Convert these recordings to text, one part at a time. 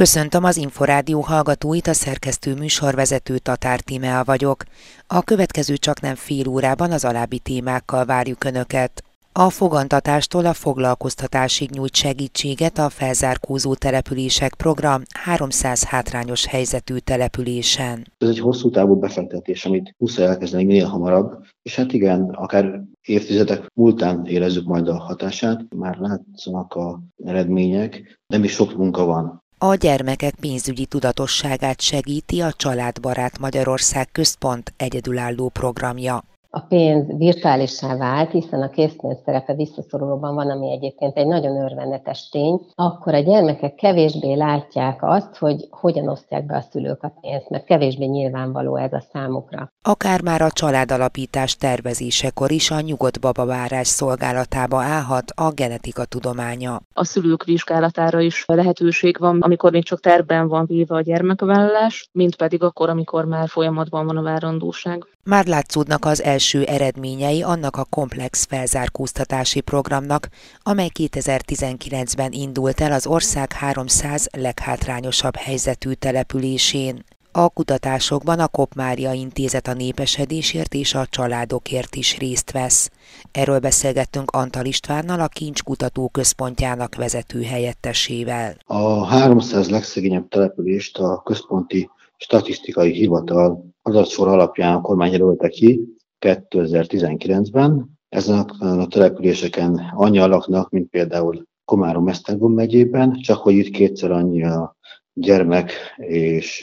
Köszöntöm az Inforádió hallgatóit, a szerkesztő műsorvezető Tatár Tímea vagyok. A következő csak nem fél órában az alábbi témákkal várjuk Önöket. A fogantatástól a foglalkoztatásig nyújt segítséget a felzárkózó települések program 300 hátrányos helyzetű településen. Ez egy hosszú távú befektetés, amit muszáj elkezdeni minél hamarabb, és hát igen, akár évtizedek múltán érezzük majd a hatását, már látszanak a eredmények, de még sok munka van. A gyermekek pénzügyi tudatosságát segíti a Családbarát Magyarország Központ egyedülálló programja a pénz virtuálissá vált, hiszen a készpénz szerepe visszaszorulóban van, ami egyébként egy nagyon örvendetes tény, akkor a gyermekek kevésbé látják azt, hogy hogyan osztják be a szülők a pénzt, mert kevésbé nyilvánvaló ez a számukra. Akár már a családalapítás tervezésekor is a nyugodt babavárás szolgálatába állhat a genetika tudománya. A szülők vizsgálatára is lehetőség van, amikor még csak terben van véve a gyermekvállalás, mint pedig akkor, amikor már folyamatban van a várandóság. Már látszódnak az első eredményei annak a komplex felzárkóztatási programnak, amely 2019-ben indult el az ország 300 leghátrányosabb helyzetű településén. A kutatásokban a Kopmária Intézet a népesedésért és a családokért is részt vesz. Erről beszélgettünk Antal Istvánnal, a Kincs Kutató Központjának vezető helyettesével. A 300 legszegényebb települést a központi statisztikai hivatal adatsor alapján a kormány jelölte ki 2019-ben. Ezen a településeken annyi laknak, mint például Komárom Esztergom megyében, csak hogy itt kétszer annyi a gyermek és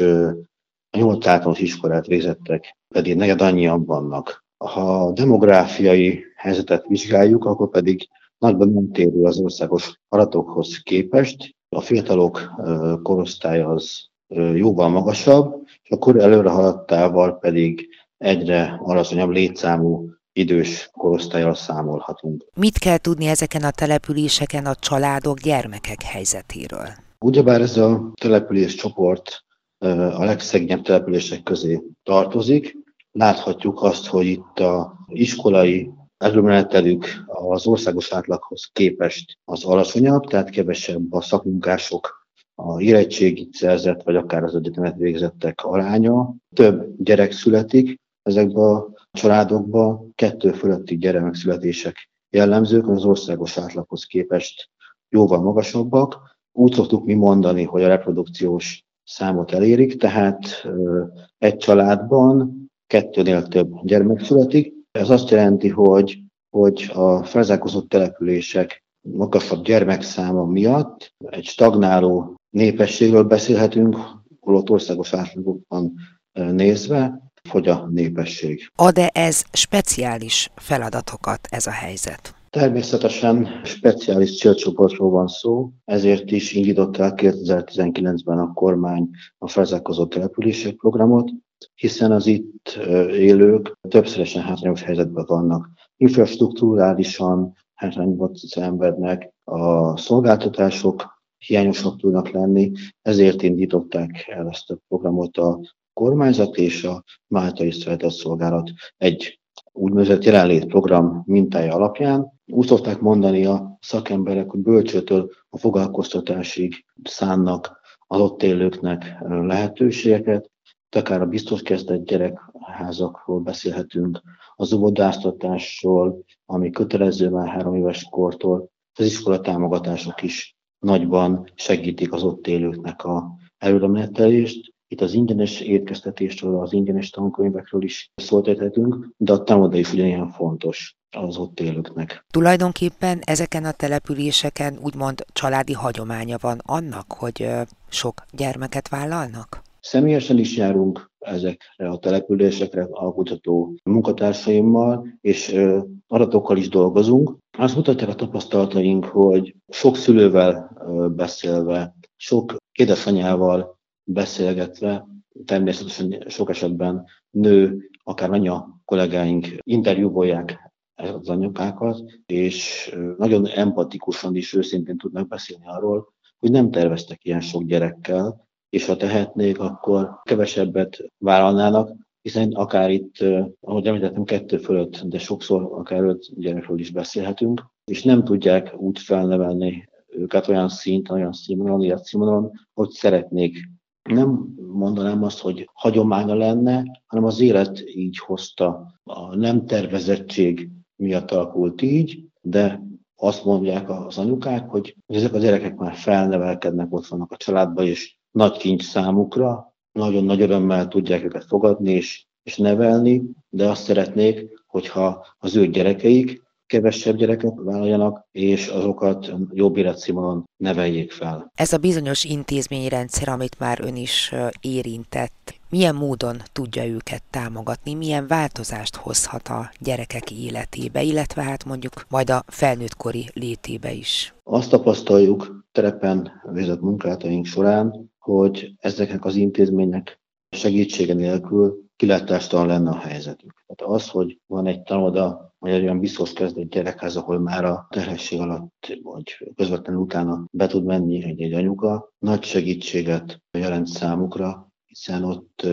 a nyolc általános iskolát végzettek, pedig negyed annyian vannak. Ha a demográfiai helyzetet vizsgáljuk, akkor pedig nagyban nem térő az országos adatokhoz képest. A fiatalok korosztálya az jóval magasabb, és a kor előre haladtával pedig egyre alacsonyabb létszámú idős korosztályal számolhatunk. Mit kell tudni ezeken a településeken a családok, gyermekek helyzetéről? Ugyebár ez a település csoport a legszegényebb települések közé tartozik, láthatjuk azt, hogy itt a iskolai előmenetelük az országos átlaghoz képest az alacsonyabb, tehát kevesebb a szakmunkások a érettségit szerzett, vagy akár az egyetemet végzettek aránya. Több gyerek születik ezekbe a családokba, kettő fölötti gyermekszületések jellemzők, az országos átlaghoz képest jóval magasabbak. Úgy szoktuk mi mondani, hogy a reprodukciós számot elérik, tehát egy családban kettőnél több gyermek születik. Ez azt jelenti, hogy, hogy a felzárkózott települések magasabb gyermekszáma miatt egy stagnáló népességről beszélhetünk, holott országos átlagokban nézve, fogy a népesség. Ad-e ez speciális feladatokat ez a helyzet? Természetesen speciális célcsoportról van szó, ezért is indított el 2019-ben a kormány a felzárkózott települések programot, hiszen az itt élők többszörösen hátrányos helyzetben vannak. Infrastruktúrálisan hátrányban szenvednek, a szolgáltatások hiányosak tudnak lenni, ezért indították el ezt a programot a kormányzat és a Máltai Szolgálat egy úgynevezett jelenlétprogram mintája alapján. Úgy szokták mondani a szakemberek, hogy bölcsőtől a foglalkoztatásig szánnak az ott élőknek lehetőségeket, akár a biztos kezdett gyerekházakról beszélhetünk, az óvodáztatásról, ami kötelező már három éves kortól, az iskola támogatások is nagyban segítik az ott élőknek a előremenetelést. Itt az ingyenes étkeztetésről, az ingyenes tankönyvekről is szóltathatunk, de a támoda is ugyanilyen fontos az ott élőknek. Tulajdonképpen ezeken a településeken úgymond családi hagyománya van annak, hogy sok gyermeket vállalnak? Személyesen is járunk ezekre a településekre a kutató munkatársaimmal, és adatokkal is dolgozunk. Azt mutatják a tapasztalataink, hogy sok szülővel beszélve, sok édesanyával beszélgetve, természetesen sok esetben nő, akár anya kollégáink interjúvolják az anyukákat, és nagyon empatikusan is őszintén tudnak beszélni arról, hogy nem terveztek ilyen sok gyerekkel, és ha tehetnék, akkor kevesebbet vállalnának, hiszen akár itt, ahogy említettem, kettő fölött, de sokszor akár öt gyerekről is beszélhetünk, és nem tudják úgy felnevelni őket olyan szinten, olyan színvonalon, színvonalon, hogy szeretnék. Nem mondanám azt, hogy hagyománya lenne, hanem az élet így hozta. A nem tervezettség miatt alakult így, de azt mondják az anyukák, hogy ezek a gyerekek már felnevelkednek, ott vannak a családban, és nagy kincs számukra, nagyon nagy örömmel tudják őket fogadni és, és nevelni, de azt szeretnék, hogyha az ő gyerekeik kevesebb gyereket vállaljanak, és azokat jobb életszínvonalon neveljék fel. Ez a bizonyos intézményrendszer, amit már ön is érintett, milyen módon tudja őket támogatni, milyen változást hozhat a gyerekek életébe, illetve hát mondjuk majd a felnőttkori létébe is. Azt tapasztaljuk terepen végzett munkátaink során, hogy ezeknek az intézmények segítsége nélkül kilátástalan lenne a helyzetük. Tehát az, hogy van egy tanoda, vagy egy olyan biztos kezdett gyerekhez, ahol már a terhesség alatt, vagy közvetlenül utána be tud menni egy, egy anyuka, nagy segítséget jelent számukra, hiszen ott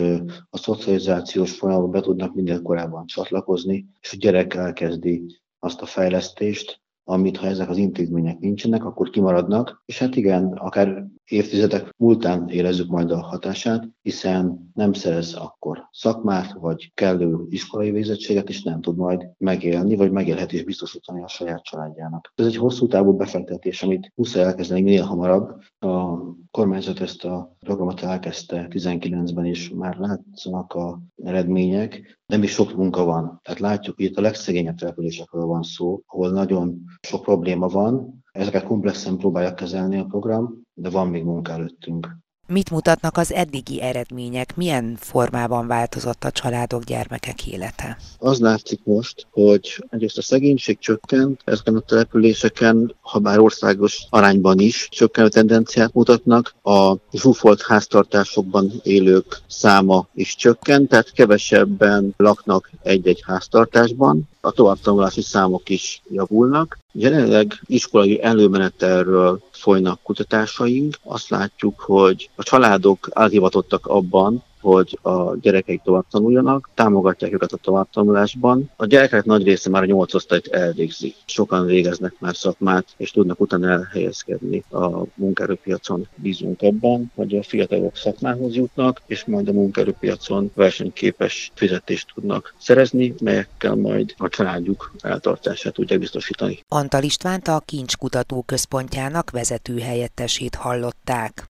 a szocializációs folyamatban be tudnak minél korábban csatlakozni, és a gyerek elkezdi azt a fejlesztést, amit ha ezek az intézmények nincsenek, akkor kimaradnak, és hát igen, akár évtizedek múltán érezzük majd a hatását, hiszen nem szerez akkor szakmát, vagy kellő iskolai végzettséget, és nem tud majd megélni, vagy megélhetés biztosítani a saját családjának. Ez egy hosszú távú befektetés, amit muszáj elkezdeni minél hamarabb. A kormányzat ezt a programot elkezdte 19-ben, és már látszanak a eredmények, nem is sok munka van. Tehát látjuk, hogy itt a legszegényebb településekről van szó, ahol nagyon sok probléma van, ezeket komplexen próbálja kezelni a program, de van még munka előttünk. Mit mutatnak az eddigi eredmények? Milyen formában változott a családok, gyermekek élete? Az látszik most, hogy egyrészt a szegénység csökkent, ezeken a településeken, ha bár országos arányban is csökkenő tendenciát mutatnak, a zsúfolt háztartásokban élők száma is csökkent, tehát kevesebben laknak egy-egy háztartásban, a továbbtanulási számok is javulnak. Jelenleg iskolai előmenetelről folynak kutatásaink. Azt látjuk, hogy a családok elhivatottak abban, hogy a gyerekeik tovább tanuljanak, támogatják őket a továbbtanulásban. A gyerekek nagy része már a nyolc osztályt elvégzi. Sokan végeznek már szakmát, és tudnak utána elhelyezkedni a munkaerőpiacon. Bízunk abban, hogy a fiatalok szakmához jutnak, és majd a munkaerőpiacon versenyképes fizetést tudnak szerezni, melyekkel majd a családjuk eltartását tudják biztosítani. Antal Istvánt a Kincskutató Központjának vezető helyettesét hallották.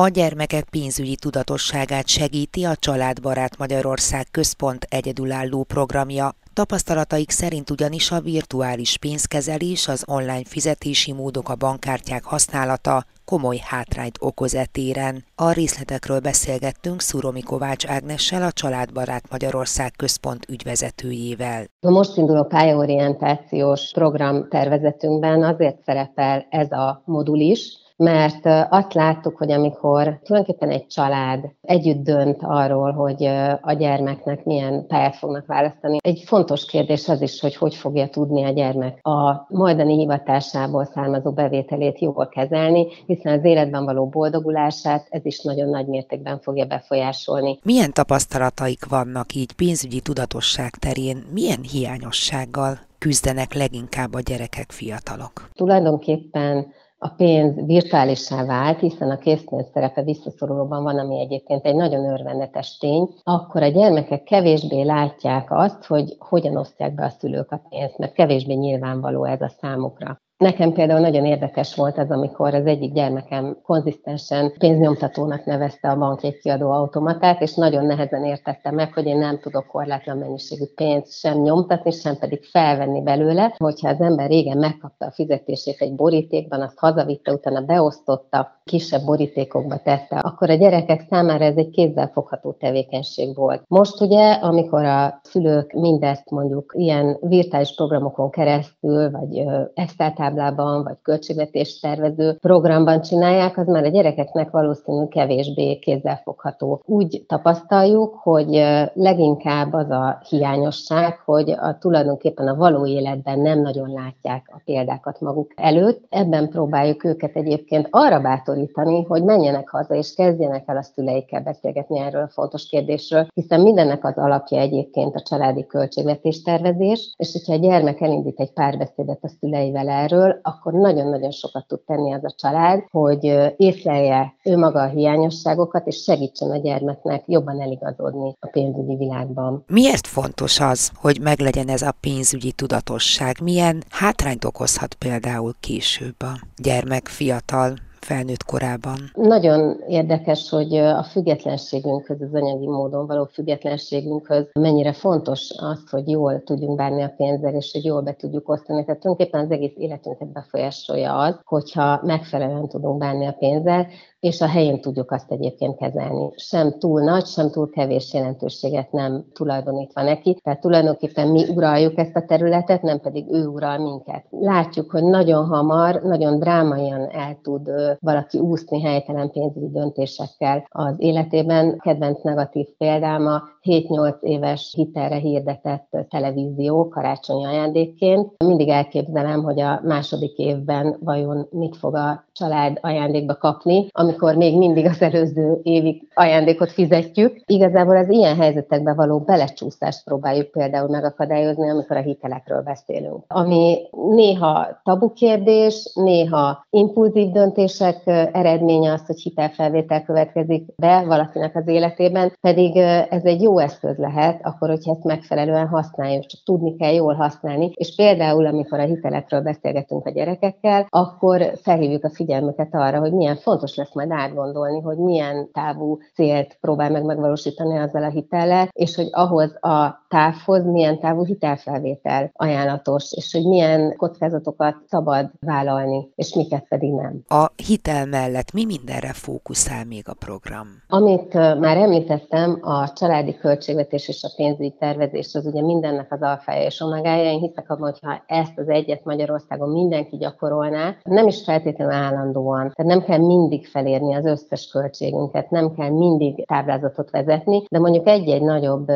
A gyermekek pénzügyi tudatosságát segíti a Családbarát Magyarország Központ egyedülálló programja. Tapasztalataik szerint ugyanis a virtuális pénzkezelés, az online fizetési módok, a bankkártyák használata komoly hátrányt okoz etéren. A részletekről beszélgettünk Szuromi Kovács Ágnessel, a Családbarát Magyarország Központ ügyvezetőjével. A most induló pályaorientációs program tervezetünkben azért szerepel ez a modul is, mert azt láttuk, hogy amikor tulajdonképpen egy család együtt dönt arról, hogy a gyermeknek milyen pályát fognak választani, egy fontos kérdés az is, hogy hogy fogja tudni a gyermek a majdani hivatásából származó bevételét jól kezelni, hiszen az életben való boldogulását ez is nagyon nagy mértékben fogja befolyásolni. Milyen tapasztalataik vannak így pénzügyi tudatosság terén, milyen hiányossággal küzdenek leginkább a gyerekek, fiatalok? Tulajdonképpen a pénz virtuálissá vált, hiszen a készpénz szerepe visszaszorulóban van, ami egyébként egy nagyon örvendetes tény, akkor a gyermekek kevésbé látják azt, hogy hogyan osztják be a szülők a pénzt, mert kevésbé nyilvánvaló ez a számukra. Nekem például nagyon érdekes volt ez, amikor az egyik gyermekem konzisztensen pénznyomtatónak nevezte a bankjegykiadó automatát, és nagyon nehezen értette meg, hogy én nem tudok korlátlan mennyiségű pénzt sem nyomtatni, sem pedig felvenni belőle. Hogyha az ember régen megkapta a fizetését egy borítékban, azt hazavitte, utána beosztotta, kisebb borítékokba tette, akkor a gyerekek számára ez egy kézzelfogható tevékenység volt. Most ugye, amikor a szülők mindezt mondjuk ilyen virtuális programokon keresztül, vagy Excel számlatáblában, vagy költségvetés tervező programban csinálják, az már a gyerekeknek valószínű kevésbé kézzelfogható. Úgy tapasztaljuk, hogy leginkább az a hiányosság, hogy a tulajdonképpen a való életben nem nagyon látják a példákat maguk előtt. Ebben próbáljuk őket egyébként arra bátorítani, hogy menjenek haza és kezdjenek el a szüleikkel beszélgetni erről a fontos kérdésről, hiszen mindennek az alapja egyébként a családi költségvetés tervezés, és hogyha a gyermek elindít egy párbeszédet a szüleivel erről, akkor nagyon-nagyon sokat tud tenni az a család, hogy észlelje ő maga a hiányosságokat, és segítsen a gyermeknek jobban eligazodni a pénzügyi világban. Miért fontos az, hogy meglegyen ez a pénzügyi tudatosság? Milyen hátrányt okozhat például később a gyermek fiatal felnőtt korában. Nagyon érdekes, hogy a függetlenségünkhöz, az anyagi módon való függetlenségünkhöz mennyire fontos az, hogy jól tudjunk bánni a pénzzel, és hogy jól be tudjuk osztani. Tehát tulajdonképpen az egész életünket befolyásolja az, hogyha megfelelően tudunk bánni a pénzzel, és a helyén tudjuk azt egyébként kezelni. Sem túl nagy, sem túl kevés jelentőséget nem tulajdonítva neki. Tehát tulajdonképpen mi uraljuk ezt a területet, nem pedig ő ural minket. Látjuk, hogy nagyon hamar, nagyon drámaian el tud valaki úszni helytelen pénzügyi döntésekkel az életében. Kedvenc negatív példám a 7-8 éves hitelre hirdetett televízió karácsonyi ajándékként. Mindig elképzelem, hogy a második évben vajon mit fog a család ajándékba kapni, amikor még mindig az előző évi ajándékot fizetjük. Igazából az ilyen helyzetekbe való belecsúszást próbáljuk például megakadályozni, amikor a hitelekről beszélünk. Ami néha tabu kérdés, néha impulzív döntések eredménye az, hogy hitelfelvétel következik be valakinek az életében, pedig ez egy jó eszköz lehet, akkor, hogyha ezt megfelelően használjuk, csak tudni kell jól használni. És például, amikor a hitelekről beszélgetünk a gyerekekkel, akkor felhívjuk a figyelmüket arra, hogy milyen fontos lesz majd átgondolni, hogy milyen távú célt próbál meg megvalósítani azzal a hitellel, és hogy ahhoz a távhoz milyen távú hitelfelvétel ajánlatos, és hogy milyen kockázatokat szabad vállalni, és miket pedig nem. A hitel mellett mi mindenre fókuszál még a program? Amit már említettem, a családi költségvetés és a pénzügyi tervezés az ugye mindennek az alfája és omegája. Én hiszek abban, hogyha ezt az egyet Magyarországon mindenki gyakorolná, nem is feltétlenül állandóan. Tehát nem kell mindig felérni az összes költségünket, nem kell mindig táblázatot vezetni, de mondjuk egy-egy nagyobb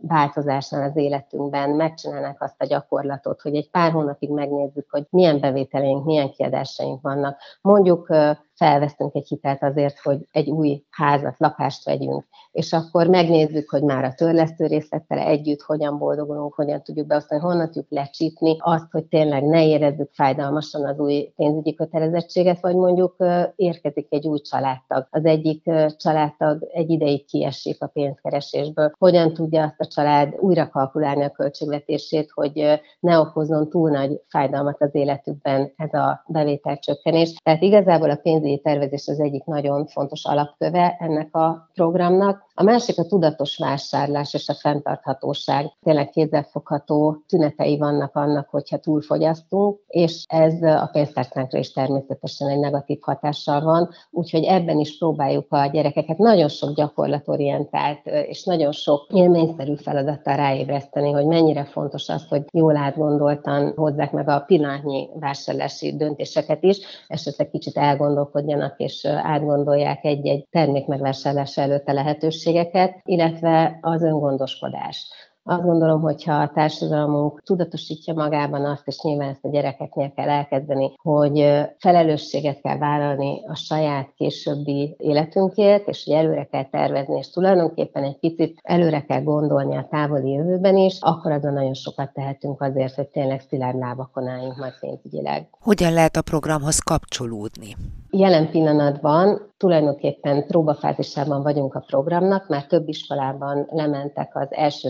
változásnál az életünkben megcsinálnák azt a gyakorlatot, hogy egy pár hónapig megnézzük, hogy milyen bevételeink, milyen kiadásaink vannak. Mondjuk the felveszünk egy hitelt azért, hogy egy új házat, lakást vegyünk, és akkor megnézzük, hogy már a törlesztő részlettel együtt hogyan boldogulunk, hogyan tudjuk beosztani, honnan tudjuk lecsípni azt, hogy tényleg ne érezzük fájdalmasan az új pénzügyi kötelezettséget, vagy mondjuk érkezik egy új családtag. Az egyik családtag egy ideig kiesik a pénzkeresésből. Hogyan tudja azt a család újra kalkulálni a költségvetését, hogy ne okozzon túl nagy fájdalmat az életükben ez a bevételcsökkenés. Tehát igazából a pénzügyi tervezés az egyik nagyon fontos alapköve ennek a programnak. A másik a tudatos vásárlás és a fenntarthatóság. Tényleg kézzelfogható tünetei vannak annak, hogyha túlfogyasztunk, és ez a pénztárcánkra is természetesen egy negatív hatással van, úgyhogy ebben is próbáljuk a gyerekeket nagyon sok gyakorlatorientált és nagyon sok élményszerű feladattal ráébreszteni, hogy mennyire fontos az, hogy jól átgondoltan hozzák meg a pillanatnyi vásárlási döntéseket is, esetleg kicsit elgondolkodni gondolkodjanak és átgondolják egy-egy termék megvásárlása előtt a lehetőségeket, illetve az öngondoskodás. Azt gondolom, hogyha a társadalmunk tudatosítja magában azt, és nyilván ezt a gyerekeknél kell elkezdeni, hogy felelősséget kell vállalni a saját későbbi életünkért, és hogy előre kell tervezni, és tulajdonképpen egy picit előre kell gondolni a távoli jövőben is, akkor azon nagyon sokat tehetünk azért, hogy tényleg szilárd lábakon álljunk majd pénzügyileg. Hogyan lehet a programhoz kapcsolódni? Jelen pillanatban tulajdonképpen próbafázisában vagyunk a programnak, már több iskolában lementek az első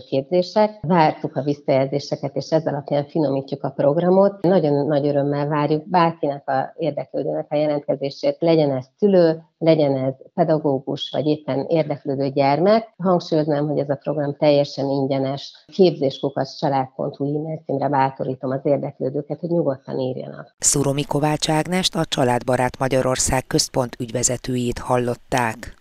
képzések, vártuk a visszajelzéseket, és ez alapján finomítjuk a programot. Nagyon nagy örömmel várjuk bárkinek a érdeklődőnek a jelentkezését, legyen ez szülő, legyen ez pedagógus, vagy éppen érdeklődő gyermek. Hangsúlyoznám, hogy ez a program teljesen ingyenes. Képzéskukac család.hu e-mail címre bátorítom az érdeklődőket, hogy nyugodtan írjanak. Szuromi Kovács Ágnest, a Családbarát Magyarország központ ügyvezetőjét hallották.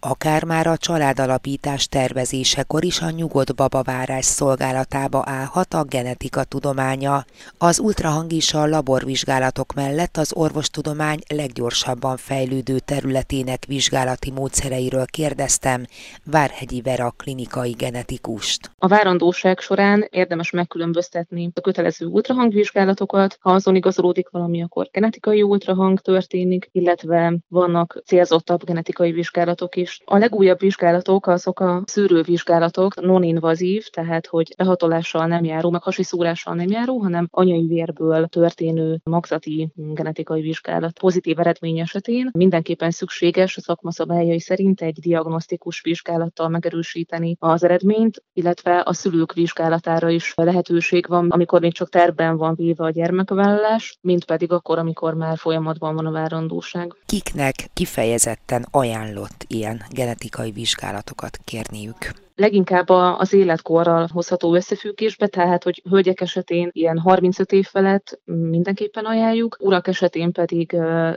Akár már a családalapítás tervezésekor is a nyugodt babavárás szolgálatába állhat a genetika tudománya. Az ultrahang is a laborvizsgálatok mellett az orvostudomány leggyorsabban fejlődő területének vizsgálati módszereiről kérdeztem Várhegyi Vera klinikai genetikust. A várandóság során érdemes megkülönböztetni a kötelező ultrahangvizsgálatokat, ha azon igazolódik valami, akkor genetikai ultrahang történik, illetve vannak célzottabb genetikai vizsgálatok is. A legújabb vizsgálatok azok a szűrővizsgálatok, non-invazív, tehát hogy behatolással nem járó, meg hasiszúrással nem járó, hanem anyai vérből történő magzati genetikai vizsgálat. Pozitív eredmény esetén mindenképpen szükséges a szakma szabályai szerint egy diagnosztikus vizsgálattal megerősíteni az eredményt, illetve a szülők vizsgálatára is lehetőség van, amikor még csak terben van véve a gyermekvállalás, mint pedig akkor, amikor már folyamatban van a várandóság. Kiknek kifejezetten ajánlott ilyen genetikai vizsgálatokat kérniük? Leginkább az életkorral hozható összefüggésbe, tehát hogy hölgyek esetén ilyen 35 év felett mindenképpen ajánljuk, urak esetén pedig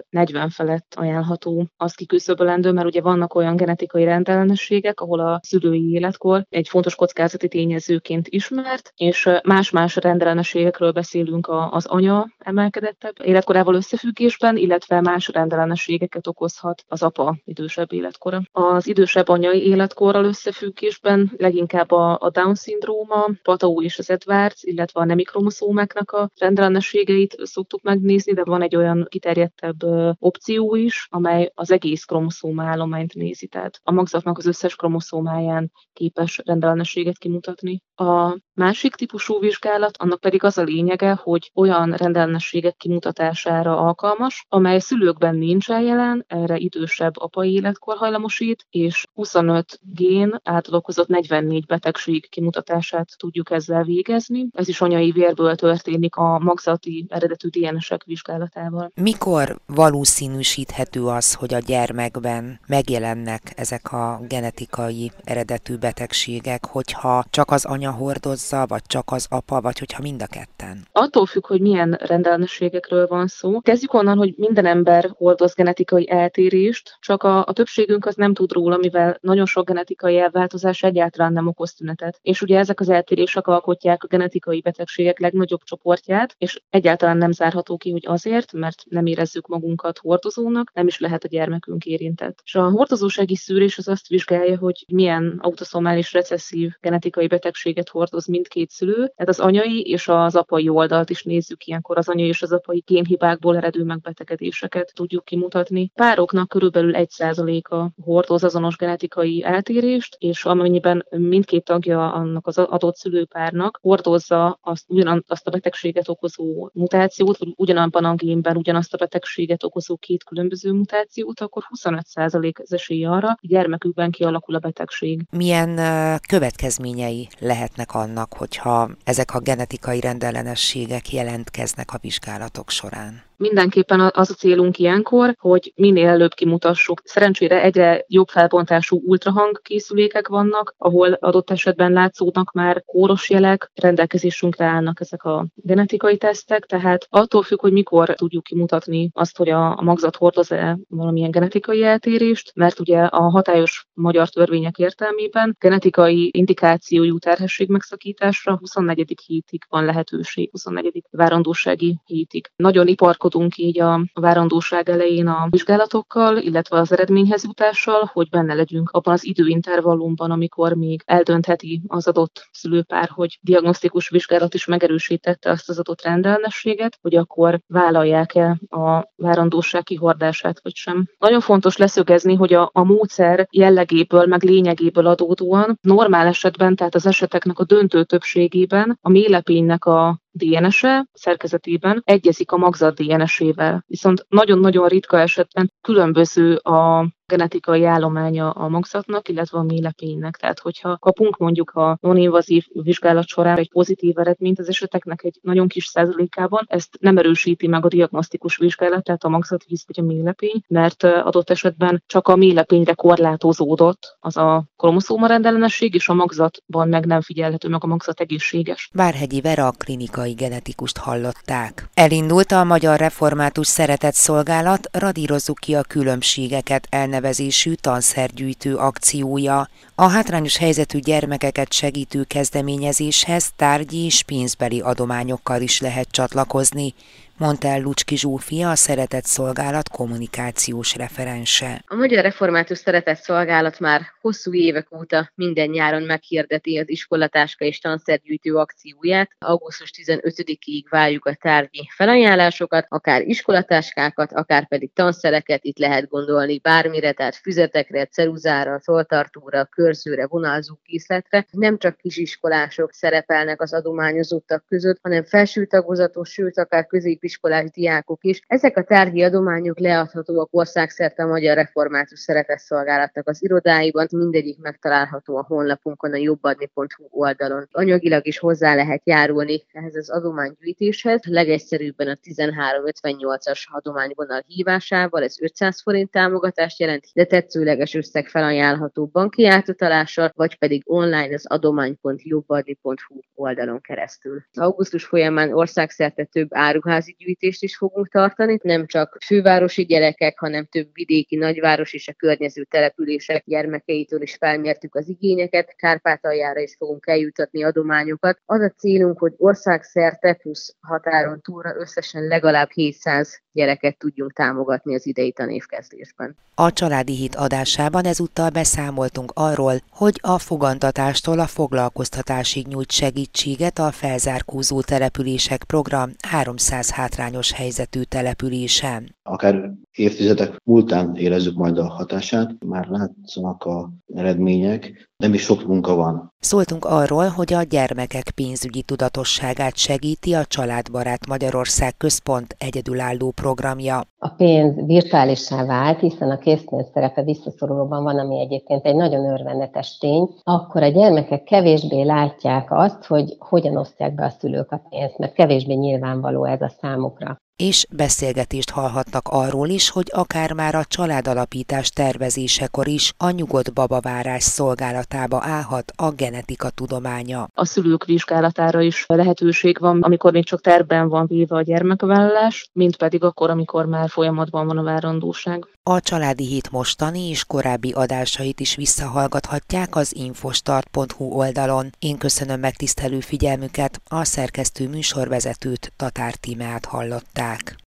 40 felett ajánlható az kiküszöbölendő, mert ugye vannak olyan genetikai rendellenességek, ahol a szülői életkor egy fontos kockázati tényezőként ismert, és más-más rendellenességekről beszélünk az anya emelkedettebb életkorával összefüggésben, illetve más rendellenességeket okozhat az apa idősebb életkora. Az idősebb anyai életkorral összefüggésben esetben leginkább a, a Down-szindróma, Patau és az Edwards, illetve a nemikromoszómáknak a rendellenességeit szoktuk megnézni, de van egy olyan kiterjedtebb opció is, amely az egész kromoszóma állományt nézi, tehát a magzatnak az összes kromoszómáján képes rendellenességet kimutatni. A másik típusú vizsgálat, annak pedig az a lényege, hogy olyan rendellenességek kimutatására alkalmas, amely szülőkben nincsen jelen, erre idősebb apai életkor hajlamosít, és 25 gén által okozott 44 betegség kimutatását tudjuk ezzel végezni. Ez is anyai vérből történik a magzati eredetű DNS-ek vizsgálatával. Mikor valószínűsíthető az, hogy a gyermekben megjelennek ezek a genetikai eredetű betegségek, hogyha csak az anya hordozza, vagy csak az apa, vagy hogyha mind a ketten? Attól függ, hogy milyen rendellenességekről van szó. Kezdjük onnan, hogy minden ember hordoz genetikai eltérést, csak a, a többségünk az nem tud róla, mivel nagyon sok genetikai elváltozás egyáltalán nem okoz tünetet. És ugye ezek az eltérések alkotják a genetikai betegségek legnagyobb csoportját, és egyáltalán nem zárható ki, hogy azért, mert nem érezzük magunkat hordozónak, nem is lehet a gyermekünk érintett. És a hordozósági szűrés az azt vizsgálja, hogy milyen autoszomális recesszív genetikai betegséget hordoz mindkét szülő, tehát az anyai és az apai oldalt is nézzük ilyenkor az anyai és az apai génhibákból eredő megbetegedéseket tudjuk kimutatni. Pároknak körülbelül 1%-a hordoz azonos genetikai eltérést, és amennyiben mindkét tagja annak az adott szülőpárnak hordozza azt, ugyanazt a betegséget okozó mutációt, vagy ugyanabban a génben ugyanazt a betegséget okozó két különböző mutációt, akkor 25% az esély arra, hogy gyermekükben kialakul a betegség. Milyen következményei lehetnek annak, hogyha ezek a genetikai rendellenességek jelentkeznek a vizsgálatok során? Mindenképpen az a célunk ilyenkor, hogy minél előbb kimutassuk. Szerencsére egyre jobb felbontású ultrahang készülékek vannak, ahol adott esetben látszódnak már kóros jelek, rendelkezésünkre állnak ezek a genetikai tesztek, tehát attól függ, hogy mikor tudjuk kimutatni azt, hogy a, magzat hordoz-e valamilyen genetikai eltérést, mert ugye a hatályos magyar törvények értelmében genetikai indikációjú terhesség megszakításra 24. hétig van lehetőség, 24. várandósági hétig. Nagyon iparkodó gondolkodunk így a várandóság elején a vizsgálatokkal, illetve az eredményhez jutással, hogy benne legyünk abban az időintervallumban, amikor még eldöntheti az adott szülőpár, hogy diagnosztikus vizsgálat is megerősítette azt az adott rendellenességet, hogy akkor vállalják-e a várandóság kihordását, vagy sem. Nagyon fontos leszögezni, hogy a, a módszer jellegéből, meg lényegéből adódóan normál esetben, tehát az eseteknek a döntő többségében a mélepénynek a DNS-e szerkezetében egyezik a magzat DNS-ével. Viszont nagyon-nagyon ritka esetben különböző a genetikai állománya a magzatnak, illetve a mélepénynek. Tehát, hogyha kapunk mondjuk a non-invazív vizsgálat során egy pozitív eredményt az eseteknek egy nagyon kis százalékában, ezt nem erősíti meg a diagnosztikus vizsgálat, tehát a magzatvíz vagy a mélepény, mert adott esetben csak a mélepényre korlátozódott az a kromoszóma rendellenesség, és a magzatban meg nem figyelhető meg a magzat egészséges. Várhegyi Vera, klinikai klinikai genetikust hallották. Elindult a Magyar Református Szeretett Szolgálat Radírozzuk ki a különbségeket elnevezésű tanszergyűjtő akciója. A hátrányos helyzetű gyermekeket segítő kezdeményezéshez tárgyi és pénzbeli adományokkal is lehet csatlakozni, mondta el Lucski Zsófia, a Szeretett Szolgálat kommunikációs referense. A Magyar Református Szeretett Szolgálat már hosszú évek óta minden nyáron meghirdeti az iskolatáska és tanszergyűjtő akcióját. Augusztus 15-ig várjuk a tárgyi felajánlásokat, akár iskolatáskákat, akár pedig tanszereket, itt lehet gondolni bármire, tehát füzetekre, ceruzára, toltartóra, körzőre, vonalzó készletre. Nem csak kisiskolások szerepelnek az adományozottak között, hanem felső tagozatos, sőt akár közép középiskolás diákok is. Ezek a tárgyi adományok leadhatóak országszerte a Magyar Református Szeretetszolgálatnak az irodáiban, mindegyik megtalálható a honlapunkon, a jobbadni.hu oldalon. Anyagilag is hozzá lehet járulni ehhez az adománygyűjtéshez. Legegyszerűbben a 1358-as adományvonal hívásával, ez 500 forint támogatást jelent, de tetszőleges összeg felajánlható banki átutalással, vagy pedig online az adomány.jobbadni.hu oldalon keresztül. Augusztus folyamán országszerte több áruházi gyűjtést is fogunk tartani, nem csak fővárosi gyerekek, hanem több vidéki nagyváros és a környező települések gyermekeitől is felmértük az igényeket, Kárpátaljára is fogunk eljutatni adományokat. Az a célunk, hogy országszerte plusz határon túlra összesen legalább 700 gyereket tudjunk támogatni az idei tanévkezdésben. A Családi Hit adásában ezúttal beszámoltunk arról, hogy a fogantatástól a foglalkoztatásig nyújt segítséget a felzárkózó települések program 300 hátrányos helyzetű településen. Akár évtizedek múltán érezzük majd a hatását, már látszanak a eredmények, nem is sok munka van. Szóltunk arról, hogy a gyermekek pénzügyi tudatosságát segíti a Családbarát Magyarország Központ egyedülálló programja. A pénz virtuálissá vált, hiszen a készpénz szerepe visszaszorulóban van, ami egyébként egy nagyon örvendetes tény, akkor a gyermekek kevésbé látják azt, hogy hogyan osztják be a szülők a pénzt, mert kevésbé nyilvánvaló ez a számukra és beszélgetést hallhatnak arról is, hogy akár már a családalapítás tervezésekor is a nyugodt babavárás szolgálatába állhat a genetika tudománya. A szülők vizsgálatára is lehetőség van, amikor még csak terben van véve a gyermekvállalás, mint pedig akkor, amikor már folyamatban van a várandóság. A Családi Hét mostani és korábbi adásait is visszahallgathatják az infostart.hu oldalon. Én köszönöm megtisztelő figyelmüket, a szerkesztő műsorvezetőt Tatár Tímeát hallották.